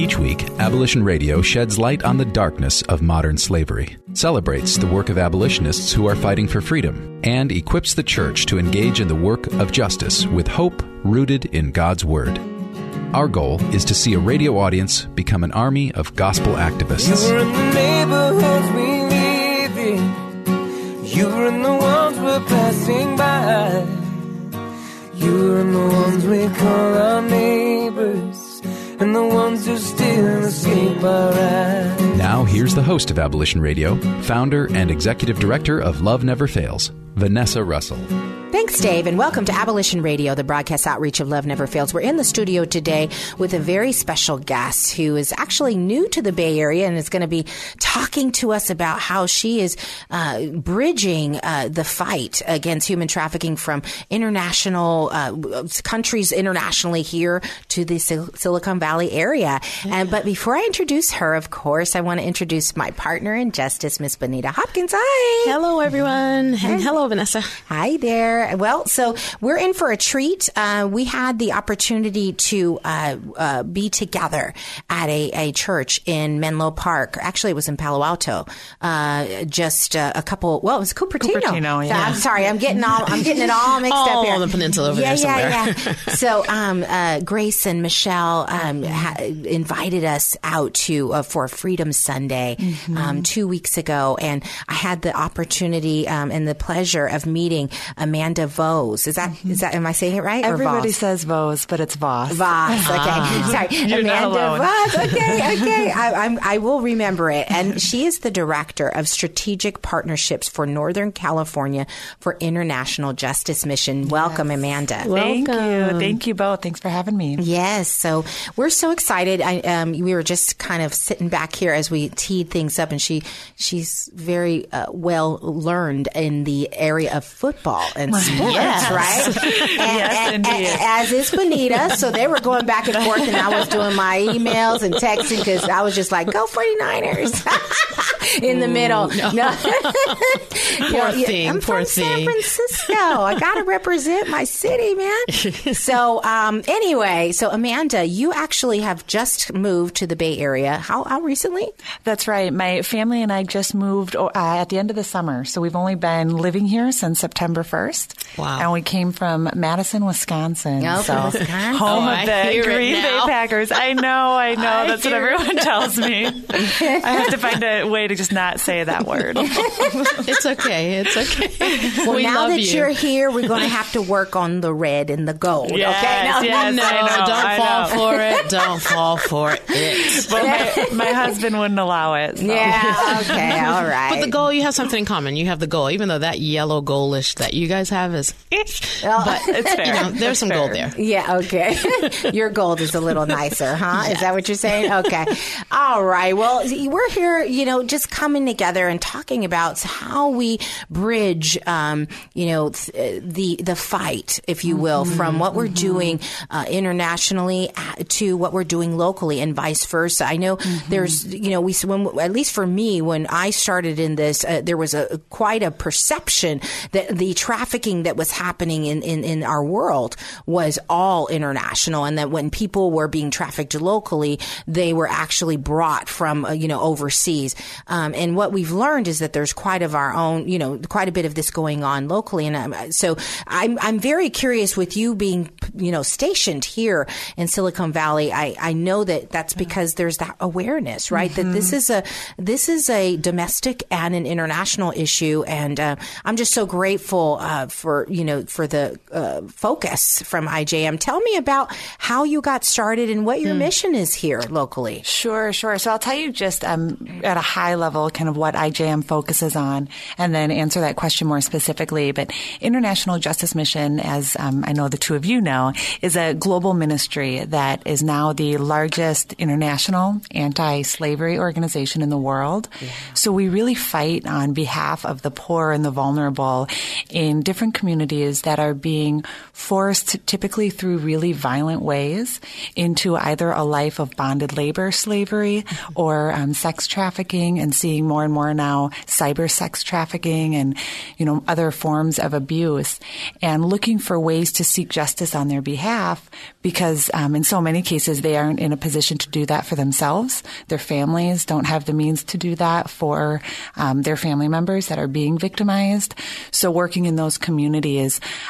Each week, Abolition Radio sheds light on the darkness of modern slavery, celebrates the work of abolitionists who are fighting for freedom, and equips the church to engage in the work of justice with hope rooted in God's Word. Our goal is to see a radio audience become an army of gospel activists. You were in the neighborhoods we live in. You were in the ones we're passing by. You were in the ones we call our neighbors. And the ones who still escape. Now, here's the host of Abolition Radio, founder and executive director of Love Never Fails, Vanessa Russell. Thanks, Dave, and welcome to Abolition Radio, the broadcast outreach of Love Never Fails. We're in the studio today with a very special guest who is actually new to the Bay Area and is going to be talking to us about how she is uh, bridging uh, the fight against human trafficking from international uh, countries internationally here to the Sil- Silicon Valley area. And but before I introduce her, of course, I want to introduce my partner in justice, Miss Bonita Hopkins. Hi. Hello, everyone. And hello, Vanessa. Hi there. Well, so we're in for a treat. Uh, we had the opportunity to uh, uh, be together at a, a, church in Menlo Park. Actually, it was in Palo Alto. Uh, just uh, a couple. Well, it was Cupertino. Cupertino yeah. I'm sorry. I'm getting all. I'm getting it all mixed all up here. on the peninsula over yeah, there somewhere. Yeah, yeah. so um, uh, Grace and Michelle um, ha- invited us out to for Freedom Sunday Mm-hmm. um, two weeks ago, and I had the opportunity um, and the pleasure of meeting Amanda Vos. Is that is that am I saying it right? or Everybody Voss? says Vos, but it's Voss. Voss. Okay, sorry, You're Amanda alone. Voss. Okay, okay, I, I'm, I will remember it. And she is the director of strategic partnerships for Northern California for International Justice Mission. Welcome, Amanda. Thank you. Thank you both. Thanks for having me. Yes, so we're so excited. I, um, we were just kind of sitting back here as we teed things up, and she she's very uh, well learned in the area of football and sports, Yes. right? And, Yes, and- indeed. and- as is Bonita, so they were going back and forth, and I was doing my emails and texting because I was just like, "Go 49ers!" in the middle. No. Poor thing, I'm poor from San thing. Francisco. I got to represent my city, man. so, um, anyway, so Amanda, you actually have just moved to the Bay Area. How, how recently? That's right. My family and I just moved uh, at the end of the summer, so we've only been living here since September 1st. Wow. And we came from Madison, Wisconsin. Oh, so Wisconsin. home Oh, of I the Green Bay. Packers. I know, I know. I That's what hear it everyone tells me. I have to find a way to just not say that word. It's okay. It's okay. Well, we now love that you. are here, we're going to have to work on the red and the gold. Yes, okay? No, yes, no, I know, don't I fall know. for it. Don't fall for it. But my, my husband wouldn't allow it. so. Yeah. Okay. All right. But the goal, you have something in common. You have the goal, even though that yellow goalish that you guys have is, Well, but It's fair. you know, there's It's some fair. gold there. Yeah, okay. Your gold is a little nicer, huh? Is that what you're saying? Okay. All right. Well, we're here, you know, just coming together and talking about how we bridge, um, you know, th- the the fight, if you will, from what we're doing uh, internationally uh, to what we're doing locally, and vice versa. I know there's, you know, we when at least for me when I started in this, uh, there was a quite a perception that the trafficking trafficking that was happening in, in, in our world was all international and that when people were being trafficked locally, they were actually brought from, uh, you know, overseas. Um, and what we've learned is that there's quite of our own, you know, quite a bit of this going on locally. And um, so I'm, I'm very curious with you being, you know, stationed here in Silicon Valley. I, I know that that's because there's that awareness, right? That this is a, this is a domestic and an international issue. And, uh, I'm just so grateful, uh, for, you know, for the, uh, focus from IJM. Tell me about how you got started and what your mission is here locally. Sure, sure. So I'll tell you just um, at a high level kind of what IJM focuses on and then answer that question more specifically. But International Justice Mission, as um, I know the two of you know, is a global ministry that is now the largest international anti-slavery organization in the world. So we really fight on behalf of the poor and the vulnerable in different communities that are being forced typically through really violent ways into either a life of bonded labor slavery or um, sex trafficking and seeing more and more now cyber sex trafficking and you know other forms of abuse and looking for ways to seek justice on their behalf because um, in so many cases they aren't in a position to do that for themselves. Their families don't have the means to do that for um, their family members that are being victimized. So working in those communities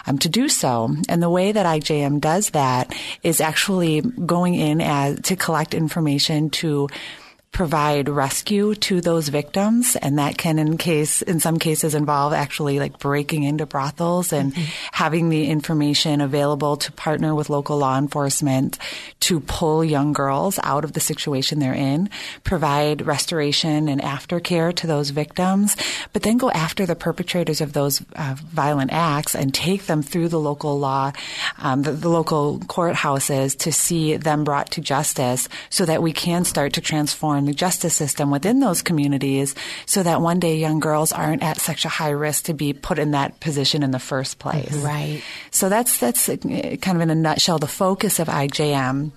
um, to do so. And the way that IJM does that is actually going in as to collect information to provide rescue to those victims and that can in case in some cases involve actually like breaking into brothels and having the information available to partner with local law enforcement to pull young girls out of the situation they're in provide restoration and aftercare to those victims but then go after the perpetrators of those uh, violent acts and take them through the local law um, the, the local courthouses to see them brought to justice so that we can start to transform the justice system within those communities so that one day young girls aren't at such a high risk to be put in that position in the first place. Mm-hmm. Right. So that's that's kind of in a nutshell the focus of IJM.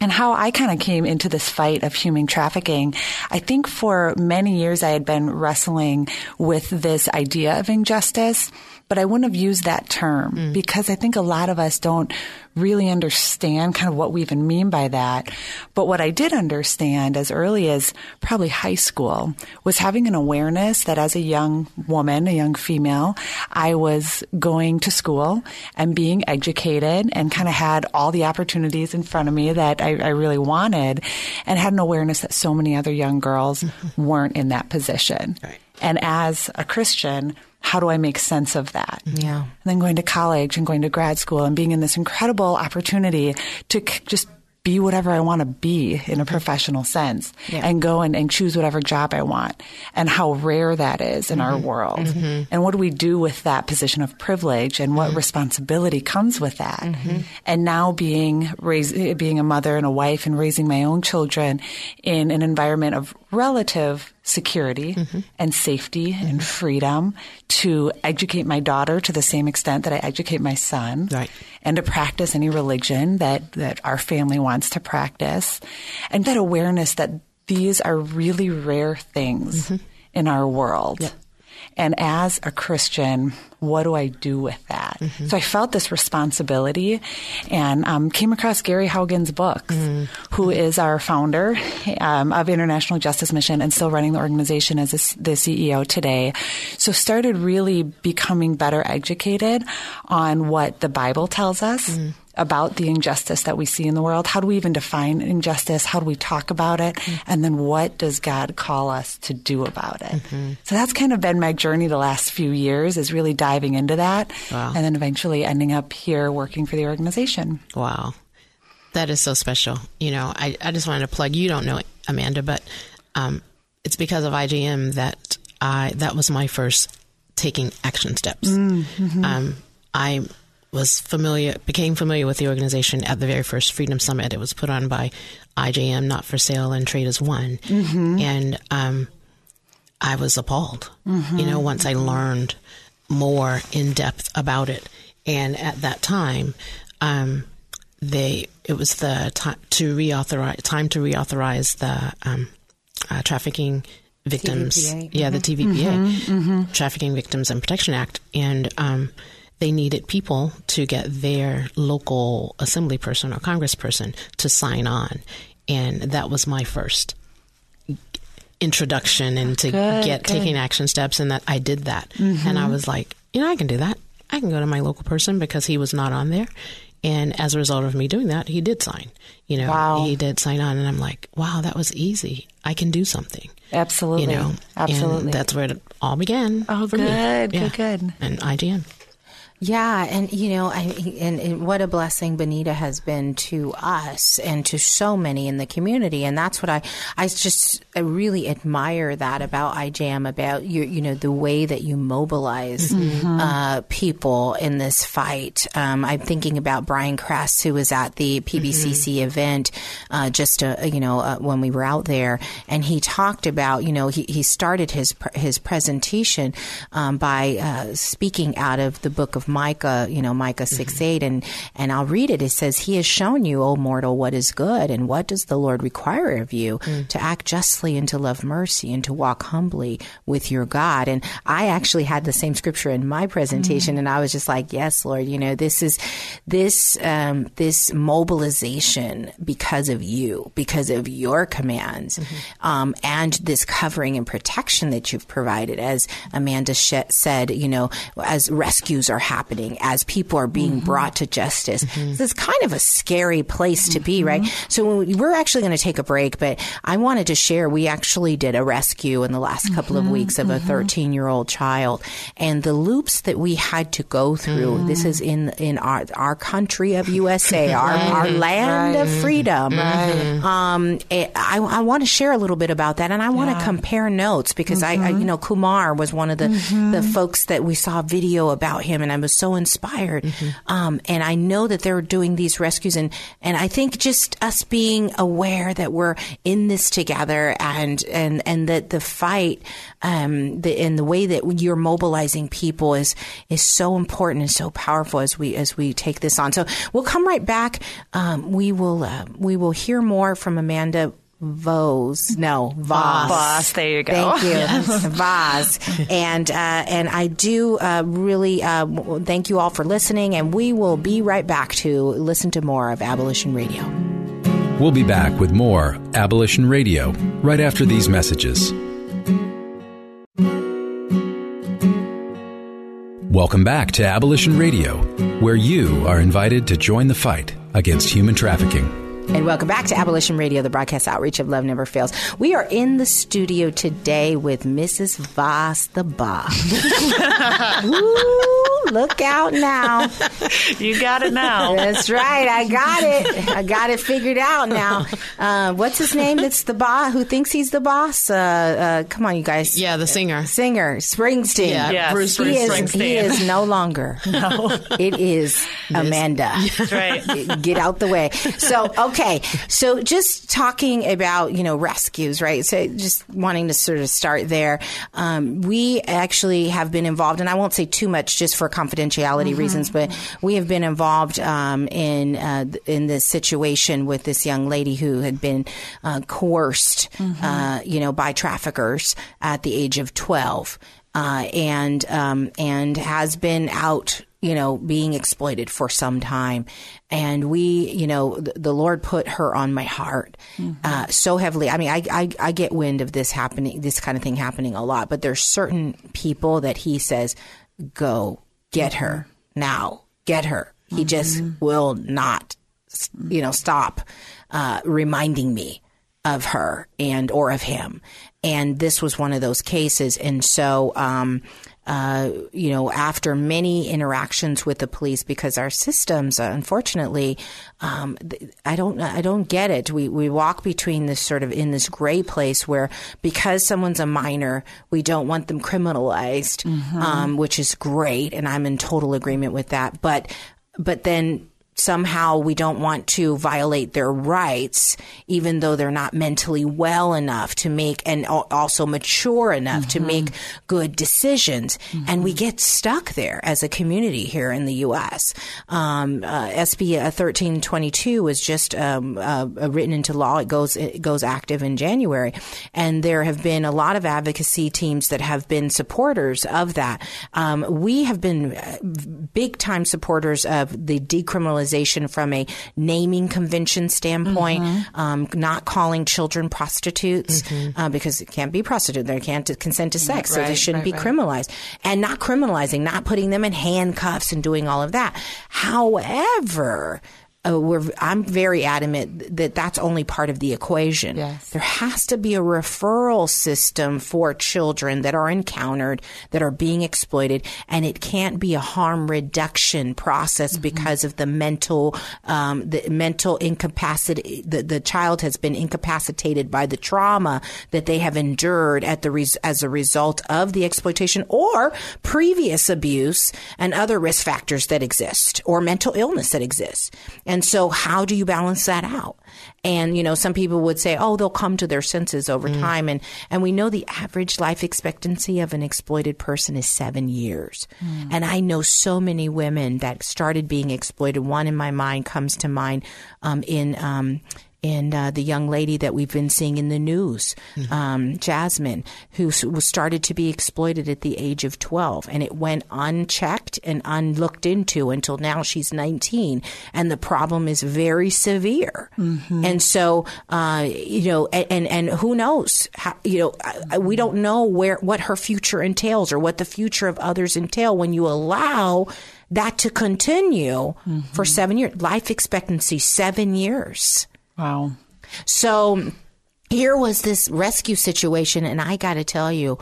And how I kind of came into this fight of human trafficking, I think for many years I had been wrestling with this idea of injustice, but I wouldn't have used that term mm. because I think a lot of us don't really understand kind of what we even mean by that. But what I did understand as early as probably high school was having an awareness that as a young woman, a young female, I was going to school and being educated and kind of had all the opportunities in front of me that I, I really wanted and had an awareness that so many other young girls mm-hmm. weren't in that position. Right. And as a Christian, how do I make sense of that? Mm-hmm. Yeah. And then going to college and going to grad school and being in this incredible opportunity to c- just be whatever I want to be in a professional sense Yeah. and go and, and choose whatever job I want and how rare that is in our mm-hmm. world. Mm-hmm. And what do we do with that position of privilege and what responsibility comes with that? And now being raised, being a mother and a wife and raising my own children in an environment of relative security mm-hmm. and safety and mm-hmm. freedom to educate my daughter to the same extent that I educate my son Right. and to practice any religion that, that our family wants to practice. And that awareness that these are really rare things mm-hmm. in our world. And as a Christian, what do I do with that? So I felt this responsibility and um, came across Gary Haugen's books, who is our founder um, of International Justice Mission and still running the organization as a the CEO today. So started really becoming better educated on what the Bible tells us about the injustice that we see in the world. How do we even define injustice? How do we talk about it? And then what does God call us to do about it? So that's kind of been my journey the last few years is really diving into that Wow. and then eventually ending up here working for the organization. Wow. That is so special. You know, I, I just wanted to plug, you don't know Amanda, but um, it's because of IJM that I, that was my first taking action steps. Um, I was familiar, became familiar with the organization at the very first Freedom Summit. It was put on by IJM, Not for Sale, and Trade as One. And um, I was appalled, you know, once I learned more in depth about it. And at that time, um, they it was the time to reauthorize time to reauthorize the um, uh, trafficking victims. TVPA. Yeah, the TVPA, Trafficking Victims and Protection Act, and um, they needed people to get their local assembly person or congressperson to sign on. And that was my first introduction into Good, get good. taking action steps and that I did that. Mm-hmm. And I was like, you know, I can do that. I can go to my local person because he was not on there. And as a result of me doing that, he did sign. You know, Wow. he did sign on and I'm like, wow, that was easy. I can do something. Absolutely. You know, Absolutely. And that's where it all began. Oh, good, good, Yeah. good. And IJM. Yeah, and you know, I, and, and what a blessing Bonita has been to us and to so many in the community, and that's what I, I just I really admire that about IJM, about you, you know, the way that you mobilize uh, people in this fight. Um, I'm thinking about Brian Kress, who was at the PBCC event uh, just uh, you know uh, when we were out there, and he talked about you know he, he started his pr- his presentation um, by uh, speaking out of the book of Micah, you know Micah six eight, and and I'll read it. It says, "He has shown you, O mortal, what is good, and what does the Lord require of you to act justly and to love mercy and to walk humbly with your God." And I actually had the same scripture in my presentation, and I was just like, "Yes, Lord, you know this is this um, this mobilization because of you, because of your commands, um, and this covering and protection that you've provided." As Amanda sh- said, you know, as rescues are happening, as people are being mm-hmm. brought to justice, mm-hmm. this is kind of a scary place to be, mm-hmm. right? So we- we're actually going to take a break, but I wanted to share. We actually did a rescue in the last couple of weeks of a 13 year old child, and the loops that we had to go through. This is mm. in in our our country of USA, our our land of freedom. Um, it, I, I want to share a little bit about that, and I want to compare notes because I, I, you know, Kumar was one of the the folks that we saw video about him, and I was so inspired. Um, and I know that they're doing these rescues, and and I think just us being aware that we're in this together, and and and that the fight, um, the and the way that you're mobilizing people is is so important and so powerful as we as we take this on. So we'll come right back. Um, we will uh, we will hear more from Amanda. Vos, no, Voss. Voss, there you go. Thank you, Voss. And uh, and I do uh, really uh, thank you all for listening, and we will be right back to listen to more of Abolition Radio. We'll be back with more Abolition Radio right after these messages. Welcome back to Abolition Radio, where you are invited to join the fight against human trafficking. And welcome back to Abolition Radio, the broadcast outreach of Love Never Fails. We are in the studio today with Mrs. Voss the boss. Ooh, look out now. You got it now. That's right. I got it. I got it figured out now. Uh, what's his name? That's the boss. Who thinks he's the boss? Uh, uh, come on, you guys. Yeah, the singer. Singer Springsteen. Yeah, Yes, Bruce He is, Springsteen. he is no longer. No. It is Amanda. That's right. Get out the way. So, okay. Okay, so just talking about, you know, rescues, right? So just wanting to sort of start there. Um, we actually have been involved, and I won't say too much just for confidentiality reasons, but we have been involved um, in uh, in this situation with this young lady who had been uh, coerced, uh, you know, by traffickers at the age of 12 uh, and um, and has been out, you know, being exploited for some time. And we, you know, the, the Lord put her on my heart uh, so heavily. I mean, I, I I get wind of this happening, this kind of thing happening a lot. But there's certain people that He says, "Go get her now, get her." He just will not, you know, stop uh, reminding me of her and or of him and this was one of those cases and so um uh, you know, after many interactions with the police, because our systems, uh, unfortunately, um, I don't, I don't get it. We we walk between this sort of in this gray place where because someone's a minor, we don't want them criminalized, um, which is great, and I'm in total agreement with that. But but then somehow we don't want to violate their rights, even though they're not mentally well enough to make and also mature enough mm-hmm. to make good decisions. Mm-hmm. And we get stuck there as a community here in the U.S. Um, uh, SB 1322 was just um, uh, written into law. It goes it goes active in January, and there have been a lot of advocacy teams that have been supporters of that. Um, we have been uh, big time supporters of the decriminalization from a naming convention standpoint, mm-hmm. um, not calling children prostitutes mm-hmm. uh, because it can't be prostitute. They can't consent to sex, right, so they shouldn't right, be criminalized. And not criminalizing, not putting them in handcuffs and doing all of that. However, uh, I'm very adamant that that's only part of the equation. Yes. There has to be a referral system for children that are encountered, that are being exploited, and it can't be a harm reduction process mm-hmm. because of the mental, um, the mental incapacity. The, the child has been incapacitated by the trauma that they have endured at the res- as a result of the exploitation or previous abuse and other risk factors that exist or mental illness that exists. And so how do you balance that out? And, you know, some people would say, oh, they'll come to their senses over mm. time. And, and we know the average life expectancy of an exploited person is seven years. Mm. And I know so many women that started being exploited. One in my mind comes to mind um, in, um, and uh, the young lady that we've been seeing in the news, mm-hmm. um, Jasmine, who was started to be exploited at the age of 12. And it went unchecked and unlooked into until now she's 19. And the problem is very severe. Mm-hmm. And so, uh, you know, and, and, and who knows, how, you know, we don't know where, what her future entails or what the future of others entail when you allow that to continue mm-hmm. for seven years. Life expectancy, seven years. Wow. So here was this rescue situation, and I got to tell you,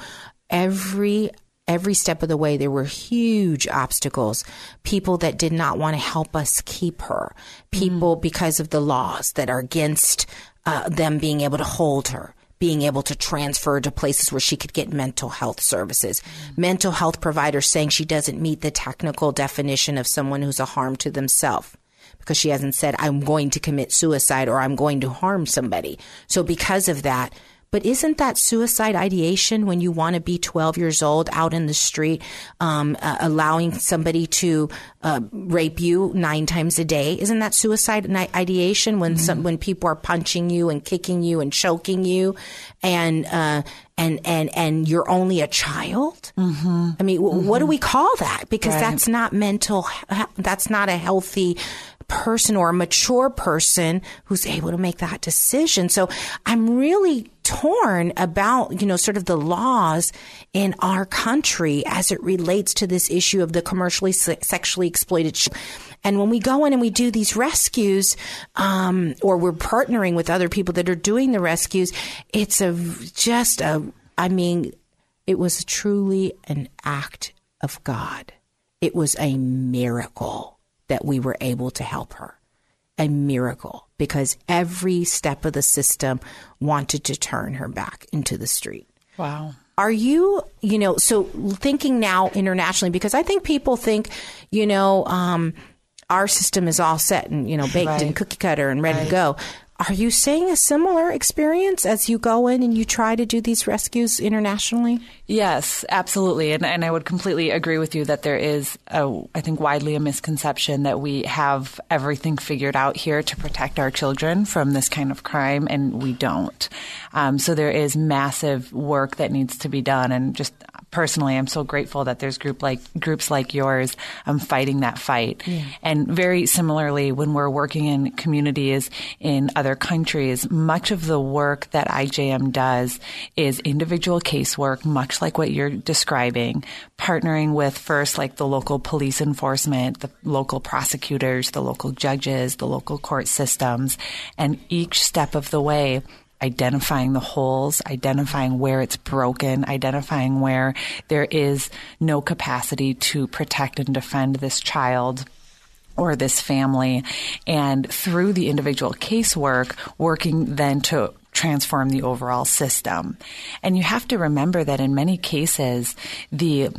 every every step of the way there were huge obstacles people that did not want to help us keep her people mm. because of the laws that are against uh, them being able to hold her being able to transfer to places where she could get mental health services. Mm. Mental health providers saying she doesn't meet the technical definition of someone who's a harm to themselves because she hasn't said, I'm going to commit suicide or I'm going to harm somebody. So because of that, but isn't that suicide ideation when you want to be 12 years old out in the street, um, uh, allowing somebody to uh, rape you nine times a day? Isn't that suicide ideation when mm-hmm. some, when people are punching you and kicking you and choking you, and uh, and and and you're only a child? Mm-hmm. I mean, mm-hmm. what do we call that? Because right. that's not mental. That's not a healthy person or a mature person who's able to make that decision. So I'm really torn about, you know, sort of the laws in our country as it relates to this issue of the commercially sexually exploited. And when we go in and we do these rescues, um, or we're partnering with other people that are doing the rescues, it's a just a, I mean, it was truly an act of God. It was a miracle that we were able to help her. A miracle because every step of the system wanted to turn her back into the street. Wow. Are you, you know, so thinking now internationally, because I think people think, you know, um, our system is all set and, you know, baked right. and cookie cutter and ready right. to go. Are you saying a similar experience as you go in and you try to do these rescues internationally? Yes, absolutely. And, and I would completely agree with you that there is, a, I think, widely a misconception that we have everything figured out here to protect our children from this kind of crime, and we don't. Um, so there is massive work that needs to be done. And just personally, I'm so grateful that there's group like groups like yours um, fighting that fight. Yeah. And very similarly, when we're working in communities in other countries, much of the work that IJM does is individual casework, much like what you're describing, partnering with first like the local police enforcement, the local prosecutors, the local judges, the local court systems, and each step of the way identifying the holes, identifying where it's broken, identifying where there is no capacity to protect and defend this child or this family. And through the individual casework, working then to transform the overall system. And you have to remember that in many cases, the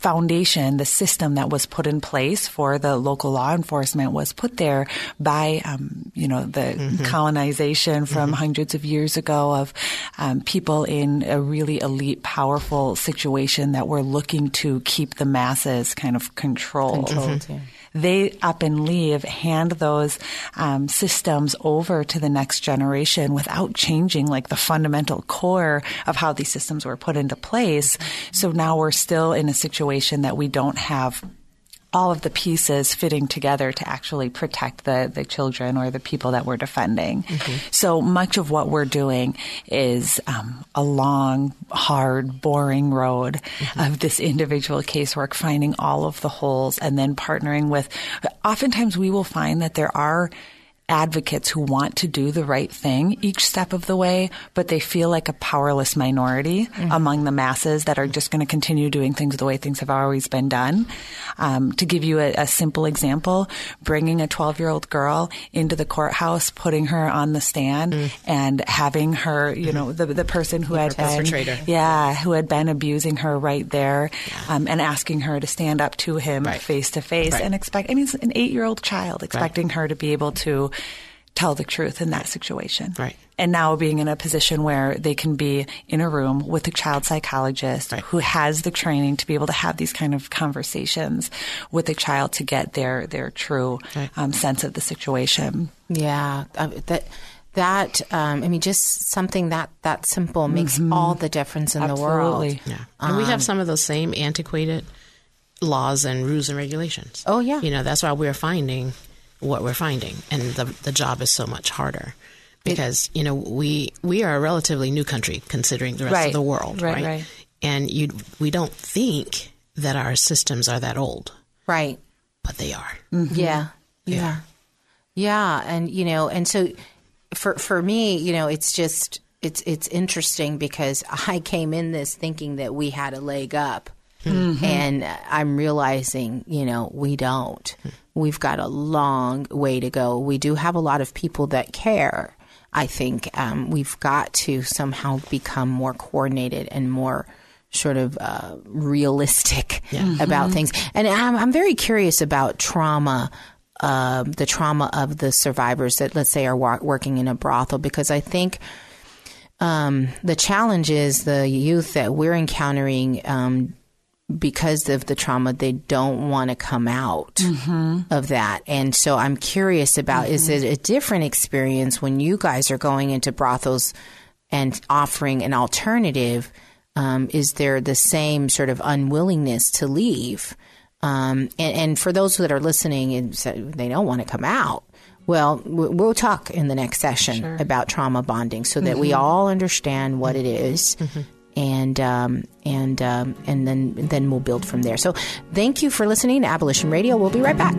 foundation, the system that was put in place for the local law enforcement was put there by, um, you know, the Mm-hmm. colonization from hundreds of years ago of um, people in a really elite, powerful situation that were looking to keep the masses kind of controlled. Controlled, yeah. They up and leave, hand those um, systems over to the next generation without changing like the fundamental core of how these systems were put into place. So now we're still in a situation that we don't have all of the pieces fitting together to actually protect the, the children or the people that we're defending. So much of what we're doing is um, a long, hard, boring road of this individual casework, finding all of the holes and then partnering with. Oftentimes, we will find that there are advocates who want to do the right thing each step of the way, but they feel like a powerless minority among the masses that are just going to continue doing things the way things have always been done. Um, to give you a, a simple example, bringing a 12 year old girl into the courthouse, putting her on the stand, and having her, you know, the, the person who had been, yeah, who had been abusing her right there, um, and asking her to stand up to him face to face and expect. I mean, it's an eight year old child expecting her to be able to tell the truth in that situation. Right. And now being in a position where they can be in a room with a child psychologist Right. who has the training to be able to have these kind of conversations with the child to get their their true Right. um, sense of the situation. Yeah, uh, that that um, I mean, just something that that simple makes all the difference in the world. Absolutely. Yeah. And we have some of those same antiquated laws and rules and regulations. Oh, yeah. You know, that's why we're finding what we're finding. And the, the job is so much harder. Because, you know, we we are a relatively new country considering the rest Right. of the world, Right, right? right. And you we don't think that our systems are that old, Right. but they are. Mm-hmm. Yeah. Yeah. Yeah, and you know, and so for for me, you know, it's just it's it's interesting because I came in this thinking that we had a leg up. Hmm. And I'm realizing, you know, we don't. Hmm. We've got a long way to go. We do have a lot of people that care. I think um, we've got to somehow become more coordinated and more sort of uh, realistic about things. And I'm, I'm very curious about trauma um, the trauma of the survivors that, let's say, are wa- working in a brothel, because I think um, the challenge is the youth that we're encountering. Um, because of the trauma, they don't want to come out of that. And so I'm curious about is it a different experience when you guys are going into brothels and offering an alternative? Um, is there the same sort of unwillingness to leave? Um, and, and for those that are listening and say they don't want to come out, well, we- we'll talk in the next session about trauma bonding so that we all understand what it is. And um, and um, and then then we'll build from there. So, thank you for listening to Abolition Radio. We'll be right back.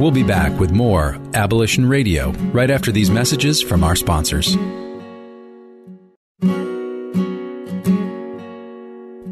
We'll be back with more Abolition Radio right after these messages from our sponsors.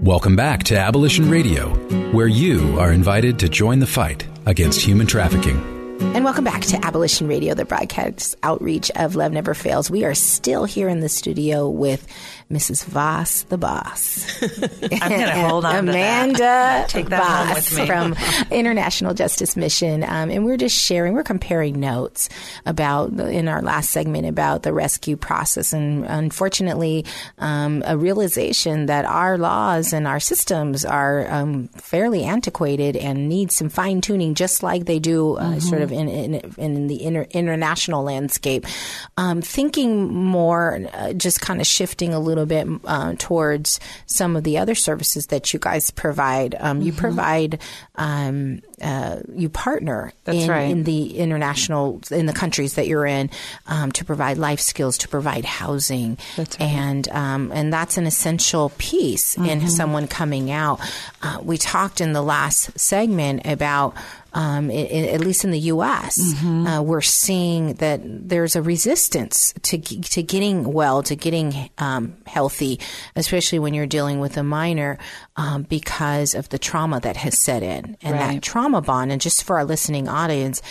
Welcome back to Abolition Radio, where you are invited to join the fight against human trafficking. And welcome back to Abolition Radio, the broadcast outreach of Love Never Fails. We are still here in the studio with Mrs. Voss, the boss. I'm going to hold on Amanda to that. Take that home Voss from International Justice Mission. Um, and we're just sharing, we're comparing notes about, in our last segment, about the rescue process. And unfortunately, um, a realization that our laws and our systems are um, fairly antiquated and need some fine tuning, just like they do uh, sort of in, in, in the inter- international landscape. Um, thinking more, uh, just kind of shifting a little bit uh, towards some of the other services that you guys provide. Um, You provide, um, uh, you partner That's in, right. in the international, in the countries that you're in, um, to provide life skills, to provide housing, right. and um, and that's an essential piece Mm-hmm. in someone coming out. Uh, we talked in the last segment about. Um, i i at least in the U.S., Mm-hmm. uh, we're seeing that there's a resistance to to getting well, to getting um, healthy, especially when you're dealing with a minor, um, because of the trauma that has set in, and Right. that trauma bond. And just for our listening audience,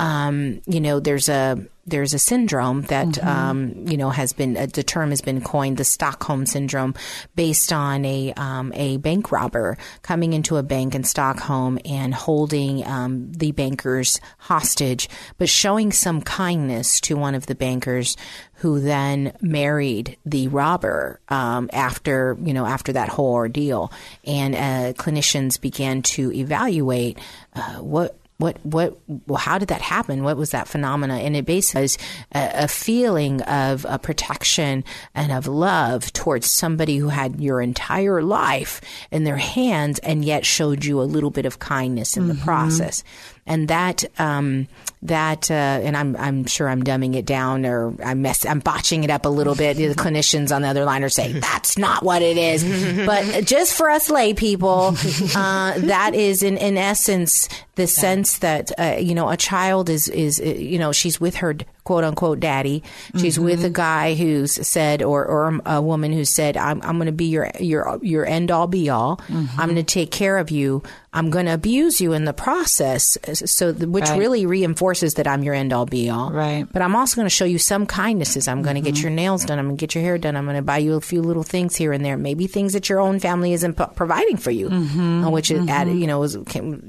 um, you know, there's a there's a syndrome that Mm-hmm. um, you know has been uh, the term has been coined the Stockholm syndrome, based on a um, a bank robber coming into a bank in Stockholm and holding um, the bankers hostage, but showing some kindness to one of the bankers who then married the robber um, after you know after that whole ordeal, and uh, clinicians began to evaluate uh, what what what well, how did that happen? What was that phenomena? And it basically was a, a feeling of uh, protection and of love towards somebody who had your entire life in their hands and yet showed you a little bit of kindness in the process. And that um, that uh, and I'm I'm sure I'm dumbing it down or I'm mess I'm botching it up a little bit. The clinicians on the other line are saying that's not what it is, but just for us lay people, uh, that is in in essence the sense that uh, you know a child is is uh, you know she's with her quote unquote daddy. She's with a guy who's said, or or a woman who said, "I'm I'm going to be your your your end all be all. I'm going to take care of you. I'm going to abuse you in the process." So, the, which Right. really reinforces that I'm your end all be all. Right. But I'm also going to show you some kindnesses. I'm going to get your nails done. I'm going to get your hair done. I'm going to buy you a few little things here and there. Maybe things that your own family isn't p- providing for you, uh, which added, you know, was,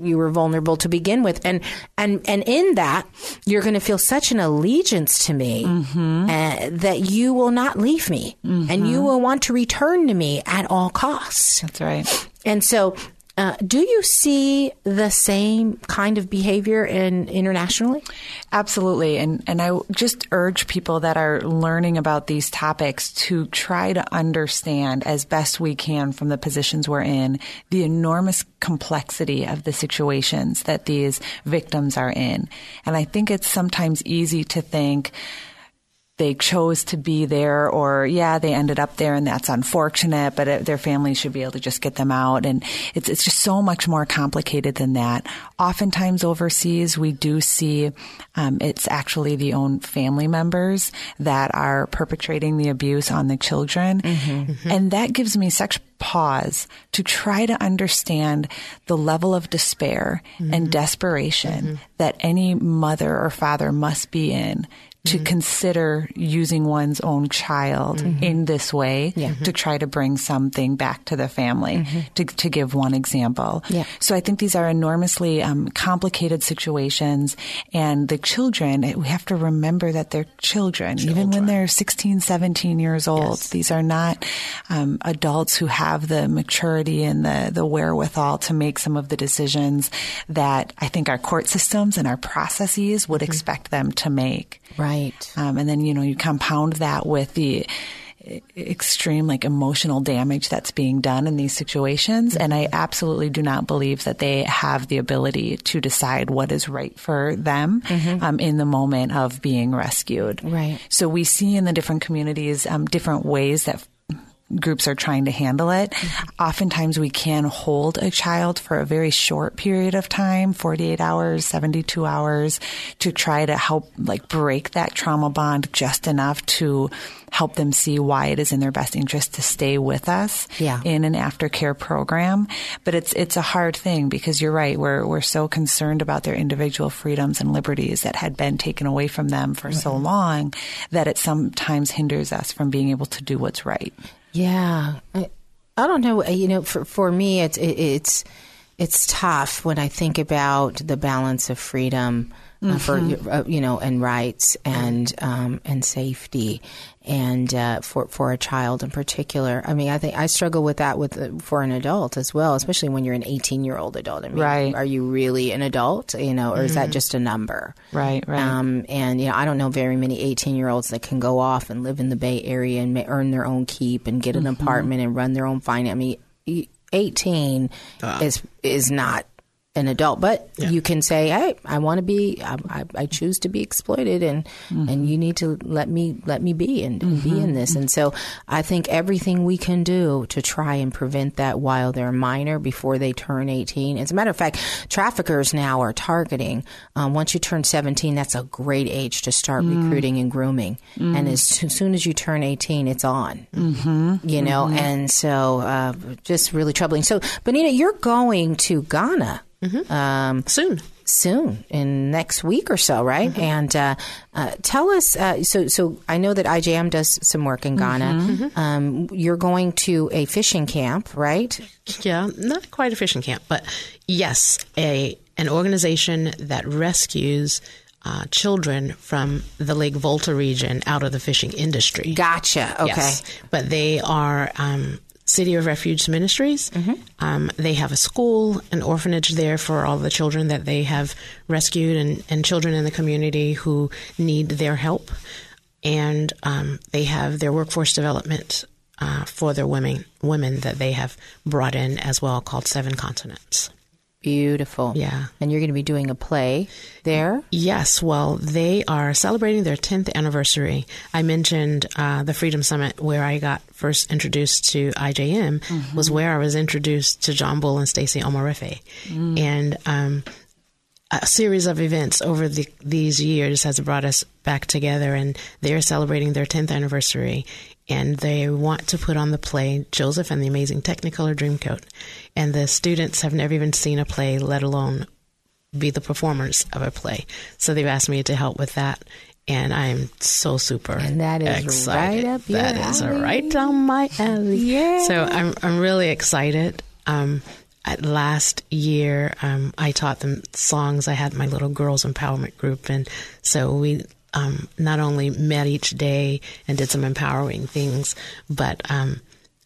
you were vulnerable to begin with. And, and, and in that, you're going to feel such an allegiance to me uh, that you will not leave me and you will want to return to me at all costs. That's right. And so, uh, do you see the same kind of behavior in internationally? Absolutely. And, and I just urge people that are learning about these topics to try to understand as best we can from the positions we're in the enormous complexity of the situations that these victims are in. And I think it's sometimes easy to think, they chose to be there or yeah they ended up there and that's unfortunate but it, their family should be able to just get them out. And it's it's just so much more complicated than that. Oftentimes overseas we do see um, it's actually the own family members that are perpetrating the abuse on the children. Mm-hmm. Mm-hmm. And that gives me such pause to try to understand the level of despair and mm-hmm. desperation that any mother or father must be in to mm-hmm. consider using one's own child mm-hmm. in this way to mm-hmm. try to bring something back to the family, to, to give one example. Yeah. So I think these are enormously um, complicated situations, and the children, eh, we have to remember that they're children, even when they're 16, 17 years old. These are not um, adults who have the maturity and the, the wherewithal to make some of the decisions that I think our court systems and our processes would expect them to make. Right. Um, and then, you know, you compound that with the extreme like emotional damage that's being done in these situations. And I absolutely do not believe that they have the ability to decide what is right for them um, in the moment of being rescued. Right. So we see in the different communities um, different ways that groups are trying to handle it. Mm-hmm. Oftentimes we can hold a child for a very short period of time, 48 hours, 72 hours to try to help like break that trauma bond just enough to help them see why it is in their best interest to stay with us Yeah. in an aftercare program. But it's it's a hard thing because you're right. We're we're so concerned about their individual freedoms and liberties that had been taken away from them for so mm-hmm. long that it sometimes hinders us from being able to do what's right. Yeah, I, I don't know. Uh, you know, for for me, it's it, it's it's tough when I think about the balance of freedom uh, for uh, you know and rights and um, and safety and uh, for for a child in particular. I mean, I think I struggle with that with uh, for an adult as well, especially when you're an 18 year old adult. I mean, Right. Are you really an adult? You know, or is that just a number? Right, right. Um, and you know, I don't know very many 18 year olds that can go off and live in the Bay Area and earn their own keep and get an Mm-hmm. apartment and run their own finance. I mean, e- 18 is is not an adult, but you can say, "Hey, I want to be. I, I, I choose to be exploited, and Mm-hmm. and you need to let me let me be and, and be in this." And so, I think everything we can do to try and prevent that while they're minor, before they turn 18. As a matter of fact, traffickers now are targeting. Um, once you turn 17, that's a great age to start Mm. recruiting and grooming. And as soo- soon as you turn 18, it's on. Mm-hmm. You know, and so uh, just really troubling. So, Bonita, you're going to Ghana. Um, Soon. soon in next week or so, right? Mm-hmm. And uh, uh, tell us. Uh, so, so I know that IJM does some work in Ghana. Mm-hmm. Um, you're going to a fishing camp, right? Yeah, not quite a fishing camp, but yes, a an organization that rescues uh, children from the Lake Volta region out of the fishing industry. Gotcha. Okay. Yes, but they are um, City of Refuge Ministries. Um, they have a school, an orphanage there for all the children that they have rescued and, and children in the community who need their help. And um, they have their workforce development uh, for their women women that they have brought in as well, called Seven Continents. Beautiful. Yeah. And you're going to be doing a play there. Yes, well, they are celebrating their 10th anniversary. I mentioned uh, the Freedom Summit where I got first introduced to IJM was where I was introduced to John Bull and Stacey Omarefe. And um, a series of events over the, these years has brought us back together, and they're celebrating their 10th anniversary. And they want to put on the play Joseph and the Amazing Technicolor Dreamcoat. And the students have never even seen a play, let alone be the performers of a play. So they've asked me to help with that. And I'm so super And that is excited. right up your That is alley. right down my alley. Yeah. So I'm I'm really excited. Um, at last year, um, I taught them songs. I had my little girls empowerment group, and so we um, not only met each day and did some empowering things, but um,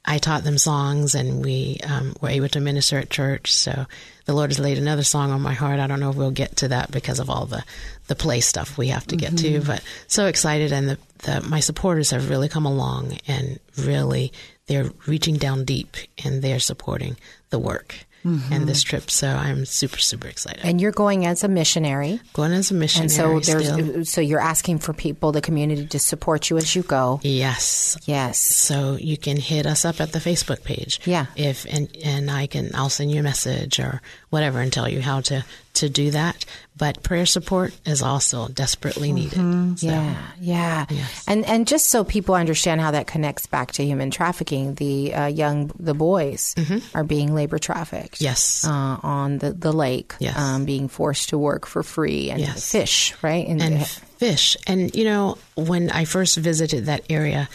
I taught them songs, and we um, were able to minister at church. So the Lord has laid another song on my heart. I don't know if we'll get to that because of all the the play stuff we have to get to, but so excited, and the, the my supporters have really come along, and really they're reaching down deep, and they're supporting the work. And this mm-hmm. trip, so I'm super, super excited. And you're going as a missionary. Going as a missionary. And so there's uh, still. so you're asking for people, the community, to support you as you go. yes, Yes. So you can hit us up at the Facebook page. Yeah. If and and I can I'll send you a message or whatever and tell you how to to do that. But prayer support is also desperately needed. So, Yeah, yeah, and and just so people understand how that connects back to human trafficking, the uh, young the boys are being labor trafficked. Mm-hmm. Yes. uh, on the the lake, Yes. um, being forced to work for free and Yes. fish, right? and fish. And you know, when I first visited that area,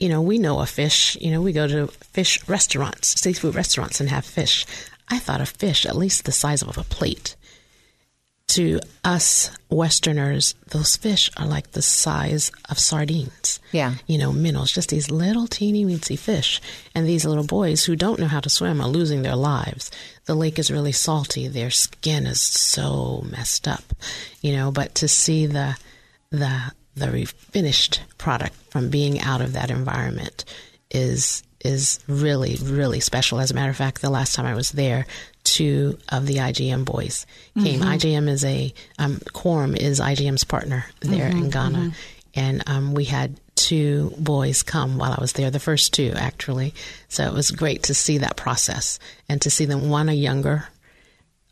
you know, we know a fish. You know, we go to fish restaurants, seafood restaurants, and have fish. I thought a fish at least the size of a plate. To us Westerners, those fish are like the size of sardines. Yeah. You know, minnows, just these little teeny weensy fish. And these little boys who don't know how to swim are losing their lives. The lake is really salty. Their skin is so messed up. You know, but to see the the the finished product from being out of that environment is is really really special. As a matter of fact, the last time I was there, two of the IJM boys came. IJM is a um, Quorum is IJM's partner there in Ghana, and um, we had two boys come while I was there. The first two actually, so it was great to see that process and to see them. One a younger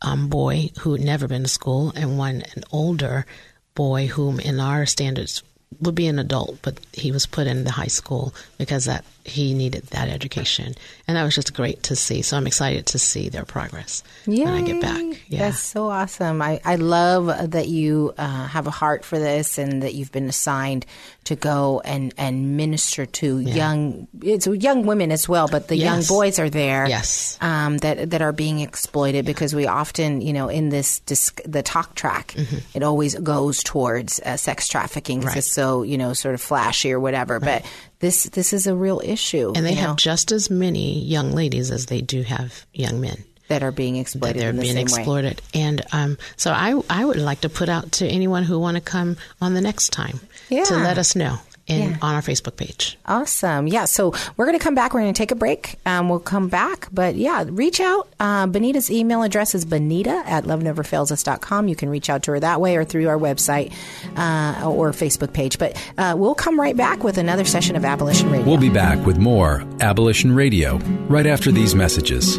um, boy who had never been to school, and one an older boy whom, in our standards, would be an adult, but he was put in the high school because that he needed that education, and that was just great to see. So I'm excited to see their progress when I get back. Yay. Yeah. That's so awesome. I, I love that you uh, have a heart for this and that you've been assigned to go and, and minister to young it's young women as well, but the young boys are there. Yes. Um, that that are being exploited because we often, you know, in this disc, the talk track, it always goes towards uh, sex trafficking. Mm-hmm. Right. It's so you know sort of flashy or whatever, but this this is a real issue. and they have know, just as many young ladies as they do have young men. that are being that exploited they're the being same way. exploited. And um, so I, I would like to put out to anyone who want to come on the next time Yeah. to let us know in, Yeah. on our Facebook page. Awesome. Yeah. So we're going to come back. We're going to take a break. Um, we'll come back. But yeah, reach out. Uh, Bonita's email address is benita at loveneverfailsus.com. You can reach out to her that way or through our website uh, or Facebook page. But uh, we'll come right back with another session of Abolition Radio. We'll be back with more Abolition Radio right after these messages.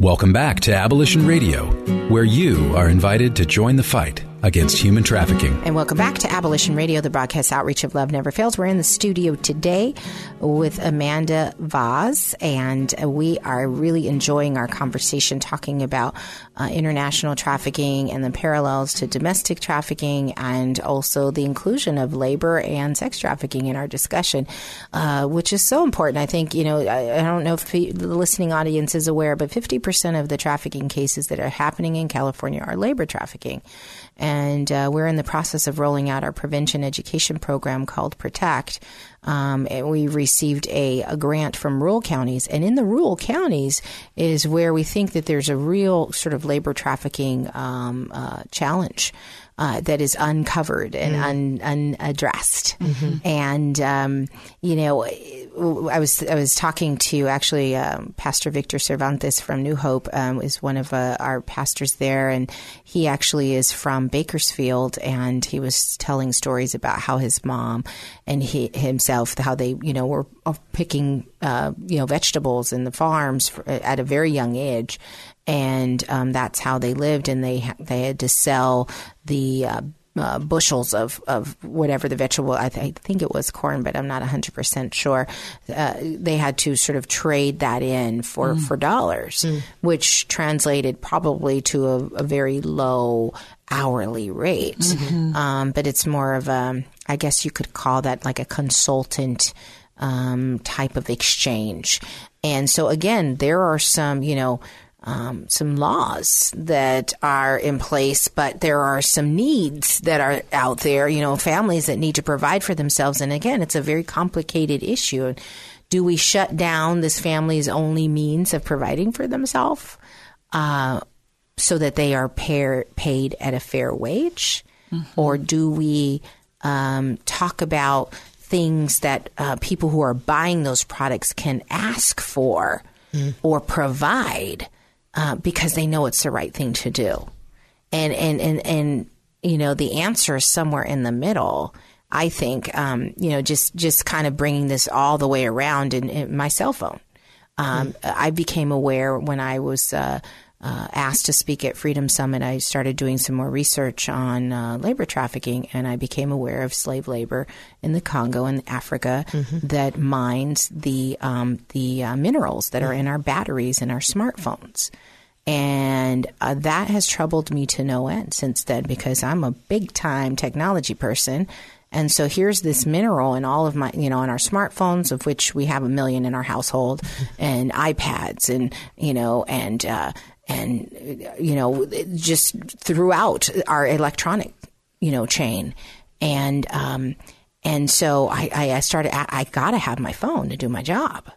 Welcome back to Abolition Radio, where you are invited to join the fight against human trafficking. And welcome back to Abolition Radio, the broadcast outreach of Love Never Fails. We're in the studio today with Amanda Vaz, and we are really enjoying our conversation talking about uh, international trafficking and the parallels to domestic trafficking and also the inclusion of labor and sex trafficking in our discussion, uh, which is so important. I think, you know, I, I don't know if the listening audience is aware, but 50% of the trafficking cases that are happening in California are labor trafficking and uh, we're in the process of rolling out our prevention education program called Protect. Um, and we received a, a, grant from rural counties, and in the rural counties is where we think that there's a real sort of labor trafficking um, uh, challenge. Uh, that is uncovered and mm. un, unaddressed, mm-hmm. and um, you know, I was I was talking to actually um, Pastor Victor Cervantes from New Hope um, is one of uh, our pastors there, and he actually is from Bakersfield, and he was telling stories about how his mom and he himself how they you know were picking uh, you know vegetables in the farms for, at a very young age, and um, that's how they lived, and they they had to sell the uh, uh, bushels of, of whatever the vegetable, I, th- I, think it was corn, but I'm not 100% sure. Uh, they had to sort of trade that in for, mm. for dollars, mm. which translated probably to a, a very low hourly rate. Mm-hmm. Um, but it's more of a, I guess you could call that like a consultant um, type of exchange. And so again, there are some, you know, um, some laws that are in place, but there are some needs that are out there, you know, families that need to provide for themselves. And again, it's a very complicated issue. Do we shut down this family's only means of providing for themselves uh, so that they are pair, paid at a fair wage? Mm-hmm. Or do we um, talk about things that uh, people who are buying those products can ask for mm. or provide? Uh, because they know it's the right thing to do. And, and, and, and, you know, the answer is somewhere in the middle. I think, um, you know, just, just kind of bringing this all the way around in, in my cell phone. Um, mm. I became aware when I was, uh, uh, asked to speak at Freedom Summit, I started doing some more research on uh, labor trafficking, and I became aware of slave labor in the Congo and Africa mm-hmm. that mines the um, the uh, minerals that are in our batteries and our smartphones. And uh, that has troubled me to no end since then because I'm a big time technology person. And so here's this mineral in all of my, you know, in our smartphones, of which we have a million in our household, and iPads, and you know, and uh, and you know just throughout our electronic you know chain. And um, and so I, I started I, I got to have my phone to do my job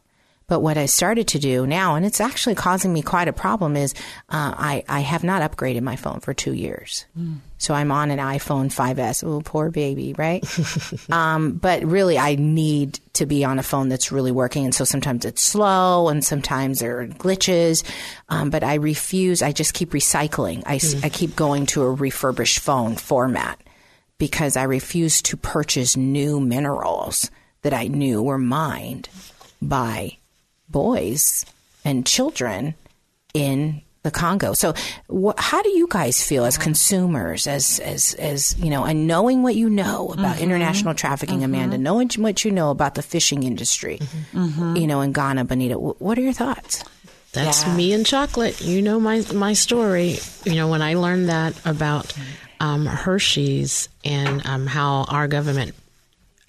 but what I started to do now, and it's actually causing me quite a problem, is uh, I, I have not upgraded my phone for two years. Mm. So I'm on an iPhone 5S. Oh, poor baby, right? um, but really, I need to be on a phone that's really working. And so sometimes it's slow and sometimes there are glitches. Um, but I refuse, I just keep recycling. I, mm. I keep going to a refurbished phone format because I refuse to purchase new minerals that I knew were mined by boys and children in the Congo. So, wh- how do you guys feel as consumers, as as as you know, and knowing what you know about mm-hmm. international trafficking, mm-hmm. Amanda, knowing what you know about the fishing industry, mm-hmm. you know, in Ghana, Bonita, what are your thoughts? That's yeah. me and chocolate. You know my my story. You know when I learned that about um, Hershey's and um, how our government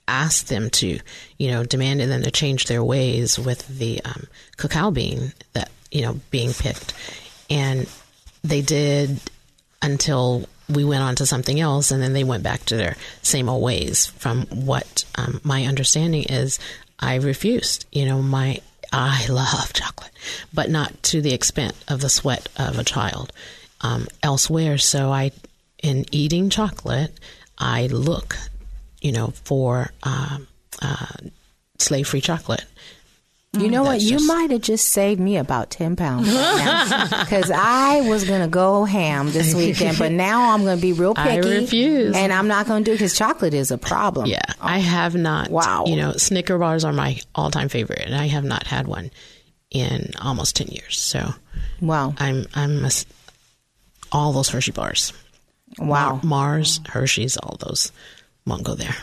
asked them to, you know, demanded them to change their ways with the um, cacao bean that you know being picked, and they did until we went on to something else, and then they went back to their same old ways. From what um, my understanding is, I refused. You know, my I love chocolate, but not to the extent of the sweat of a child um, elsewhere. So I, in eating chocolate, I look you know, for um, uh, slave free chocolate. You know what? You might have just saved me about 10 pounds because I was going to go ham this weekend, but now I'm going to be real picky. I refuse. And I'm not going to do it because chocolate is a problem. Yeah. Oh. I have not. Wow. You know, Snicker bars are my all time favorite, and I have not had one in almost 10 years. So, wow. I'm, I'm a, all those Hershey bars. Wow. Mars, Hershey's, all those won't go there.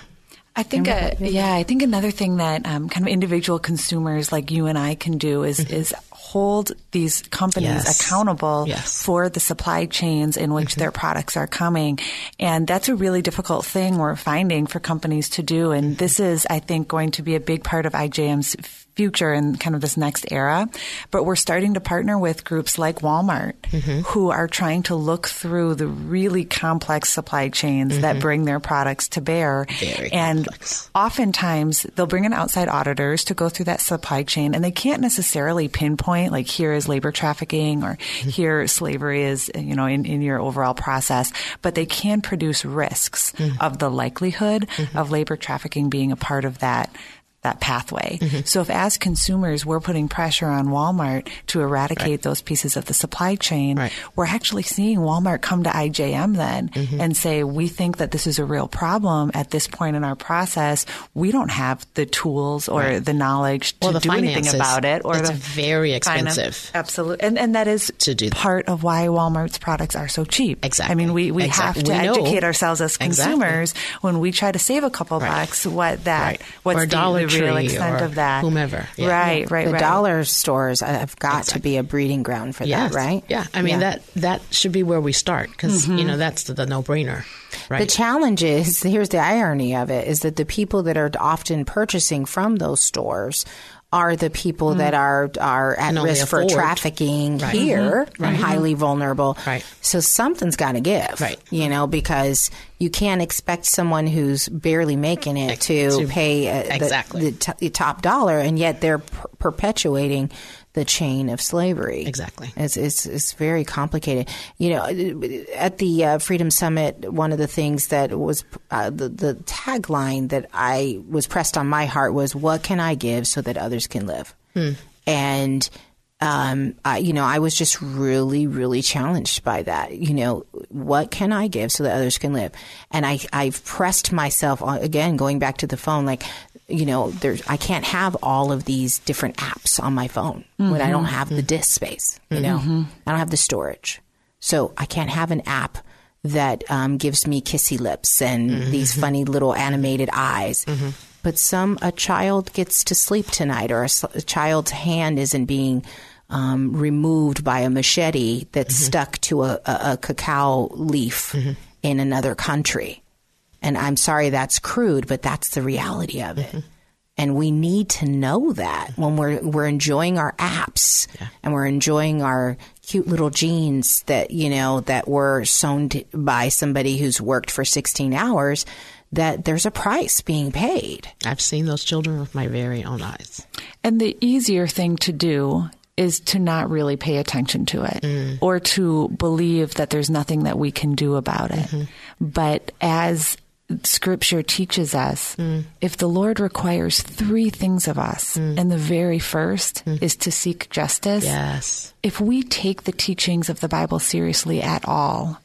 I think, uh, yeah, I think another thing that um, kind of individual consumers like you and I can do is is hold these companies Yes. accountable Yes. for the supply chains in which their products are coming, and that's a really difficult thing we're finding for companies to do. And this is, I think, going to be a big part of IJM's future and kind of this next era. But we're starting to partner with groups like Walmart mm-hmm. who are trying to look through the really complex supply chains that mm-hmm. bring their products to bear. Very and complex. oftentimes they'll bring in outside auditors to go through that supply chain and they can't necessarily pinpoint like here is labor trafficking or mm-hmm. here slavery is you know in, in your overall process but they can produce risks mm. of the likelihood of labor trafficking being a part of that that pathway. So if as consumers we're putting pressure on Walmart to eradicate those pieces of the supply chain, Right. we're actually seeing Walmart come to IJM then Mm-hmm. and say, we think that this is a real problem at this point in our process. We don't have the tools or the knowledge to the do anything about it. Or It's the very finance- expensive. Absolutely. And, and that is To do that. part of why Walmart's products are so cheap. Exactly. I mean, we, we Exactly. have to We educate ourselves as Exactly. consumers when we try to save a couple Right. bucks, what that, Right. what's Or the, Dollar the real extent of that. whomever. Yeah. Right, right, the right. dollar stores uh, have got to be a breeding ground for Yes. that, right? Yeah. I mean, Yeah. that that should be where we start because, you mm-hmm. know, that's the, the no brainer. Right. The challenge is here's the irony of it is that the people that are often purchasing from those stores are the people that are are at risk for trafficking Right. here and highly vulnerable. Right. So something's got to give. Right. You know, because you can't expect someone who's barely making it to, To- pay uh, the- Exactly. the, t- the top dollar, and yet they're per- perpetuating the chain of slavery. Exactly. It's, it's, it's very complicated. You know, at the uh, Freedom Summit, one of the things that was uh, the, the tagline that I was pressed on my heart was, What can I give so that others can live? And, um, I, you know, I was just really, really challenged by that. You know, what can I give so that others can live? And I, I've pressed myself on, again, going back to the phone, like, you know, there's, I can't have all of these different apps on my phone when I don't mm-hmm. have the disk space, you know, mm-hmm. I don't have the storage. So I can't have an app that um, gives me kissy lips and mm-hmm. these funny little animated eyes. But some a child gets to sleep tonight, or a child's hand isn't being um, removed by a machete that's stuck to a, a, a cacao leaf in another country. And I'm sorry that's crude, but that's the reality of it. Mm-hmm. And we need to know that when we're we're enjoying our apps and we're enjoying our cute little jeans that you know that were sewn t- by somebody who's worked for 16 hours that there's a price being paid. I've seen those children with my very own eyes. And the easier thing to do is to not really pay attention to it mm. or to believe that there's nothing that we can do about it. Mm-hmm. But as scripture teaches us, mm. if the Lord requires three things of us, mm. and the very first mm. is to seek justice, Yes. if we take the teachings of the Bible seriously at all,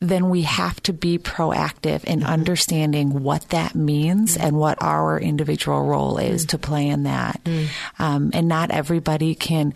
then we have to be proactive in mm-hmm. understanding what that means and what our individual role is to play in that. Um, and not everybody can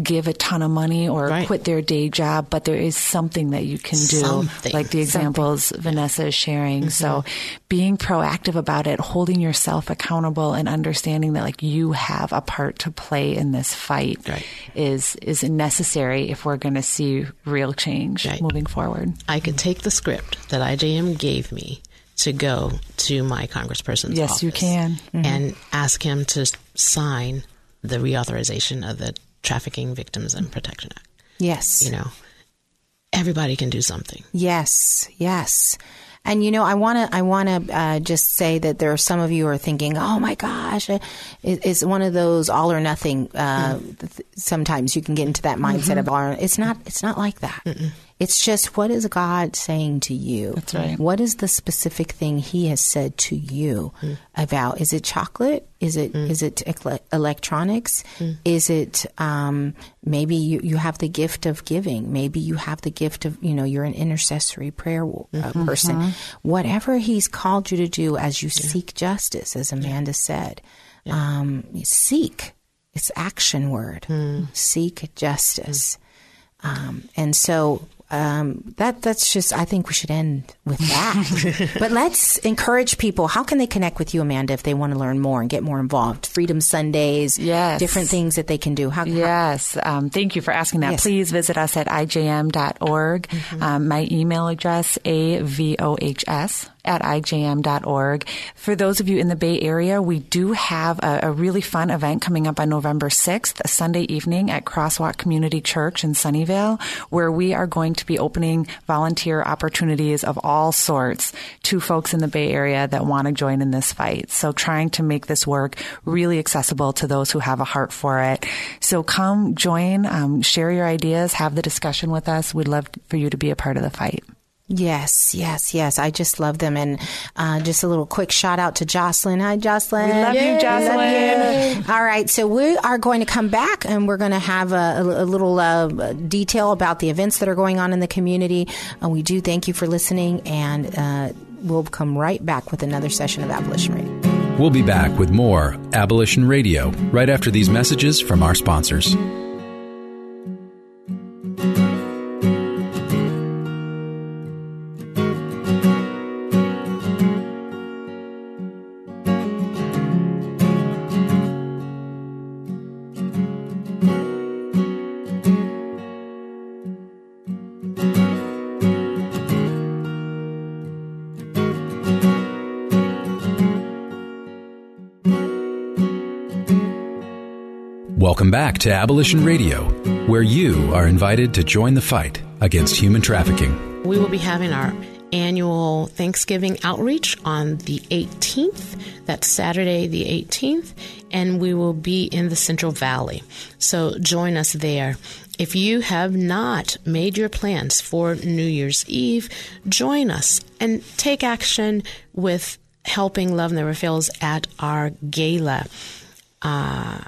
give a ton of money or Right. quit their day job, but there is something that you can do, Something. like the examples Vanessa is sharing. So being proactive about it, holding yourself accountable and understanding that like you have a part to play in this fight Right. is, is necessary if we're going to see real change Right. moving forward. I could take the script that IJM gave me to go to my congressperson's Yes, office you can. Mm-hmm. and ask him to sign the reauthorization of the Trafficking Victims and Protection Act. Yes. You know, everybody can do something. Yes, yes. And you know, I want to I want to uh, just say that there are some of you who are thinking, "Oh my gosh, it, it's one of those all or nothing." Uh, th- sometimes you can get into that mindset of all. Or, it's not. It's not like that. It's just what is God saying to you? That's right. What is the specific thing He has said to you about? Is it chocolate? Is it is it electronics? Is it um, maybe you, you have the gift of giving? Maybe you have the gift of you know you're an intercessory prayer uh, person. Whatever He's called you to do as you seek justice, as Amanda said, um, seek. It's action word. Seek justice. Um, and so um, that that's just. I think we should end with that. but let's encourage people. How can they connect with you, Amanda, if they want to learn more and get more involved? Freedom Sundays, yes, different things that they can do. How, yes, um, thank you for asking that. Yes. Please visit us at ijm.org. Mm-hmm. Um, my email address avohs at ijm.org. For those of you in the Bay Area, we do have a, a, really fun event coming up on November 6th, a Sunday evening at Crosswalk Community Church in Sunnyvale, where we are going to be opening volunteer opportunities of all sorts to folks in the Bay Area that want to join in this fight. So trying to make this work really accessible to those who have a heart for it. So come join, um, share your ideas, have the discussion with us. We'd love for you to be a part of the fight. Yes, yes, yes. I just love them. And uh, just a little quick shout out to Jocelyn. Hi, Jocelyn. We love Yay, you, Jocelyn. Love you. All right. So we are going to come back and we're going to have a, a little uh, detail about the events that are going on in the community. Uh, we do thank you for listening, and uh, we'll come right back with another session of Abolition Radio. We'll be back with more Abolition Radio right after these messages from our sponsors. Welcome back to Abolition Radio, where you are invited to join the fight against human trafficking. We will be having our annual Thanksgiving outreach on the 18th. That's Saturday, the 18th, and we will be in the Central Valley. So join us there. If you have not made your plans for New Year's Eve, join us and take action with helping Love Never Fails at our gala. Uh,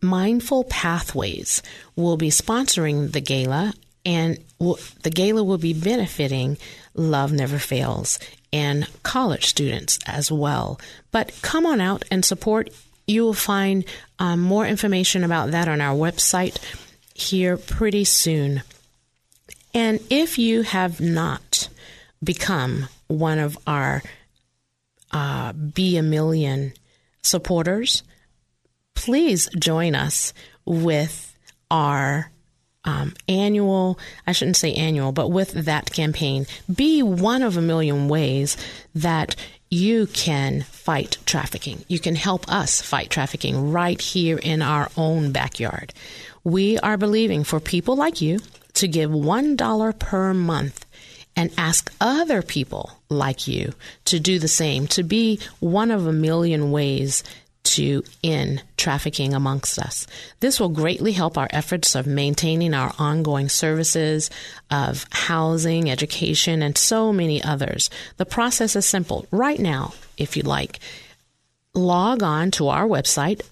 Mindful Pathways will be sponsoring the gala, and the gala will be benefiting Love Never Fails and college students as well. But come on out and support. You will find um, more information about that on our website here pretty soon. And if you have not become one of our uh, Be a Million supporters, please join us with our um, annual, I shouldn't say annual, but with that campaign. Be one of a million ways that you can fight trafficking. You can help us fight trafficking right here in our own backyard. We are believing for people like you to give $1 per month and ask other people like you to do the same, to be one of a million ways to end trafficking amongst us. This will greatly help our efforts of maintaining our ongoing services of housing, education, and so many others. The process is simple. Right now, if you'd like, log on to our website,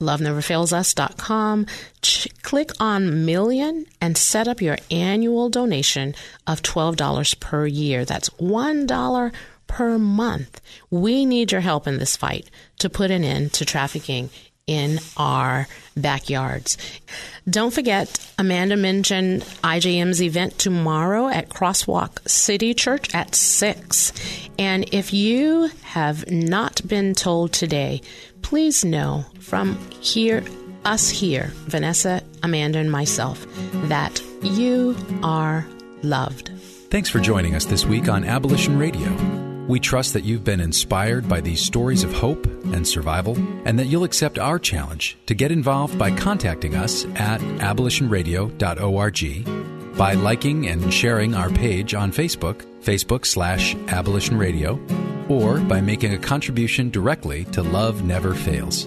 loveneverfailsus.com, ch- click on million and set up your annual donation of $12 per year. That's $1 per month. We need your help in this fight to put an end to trafficking in our backyards. Don't forget, Amanda mentioned IJM's event tomorrow at Crosswalk City Church at 6. And if you have not been told today, please know from here, us here, Vanessa, Amanda, and myself, that you are loved. Thanks for joining us this week on Abolition Radio. We trust that you've been inspired by these stories of hope and survival, and that you'll accept our challenge to get involved by contacting us at abolitionradio.org, by liking and sharing our page on Facebook, Facebook slash Abolition Radio, or by making a contribution directly to Love Never Fails.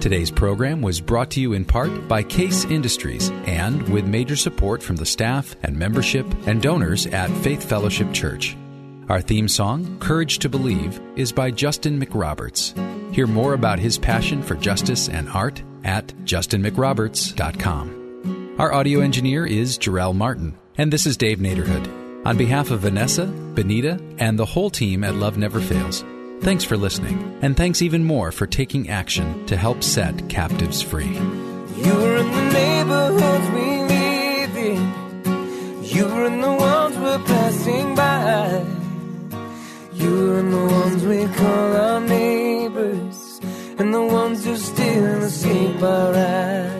Today's program was brought to you in part by Case Industries and with major support from the staff and membership and donors at Faith Fellowship Church. Our theme song, Courage to Believe, is by Justin McRoberts. Hear more about his passion for justice and art at justinmcroberts.com. Our audio engineer is Jarrell Martin, and this is Dave Naderhood. On behalf of Vanessa, Bonita, and the whole team at Love Never Fails, thanks for listening, and thanks even more for taking action to help set captives free. You're in the neighborhoods we live in. You're in the ones we're passing by. You're in the ones we call our neighbors, and the ones who still escape our eyes.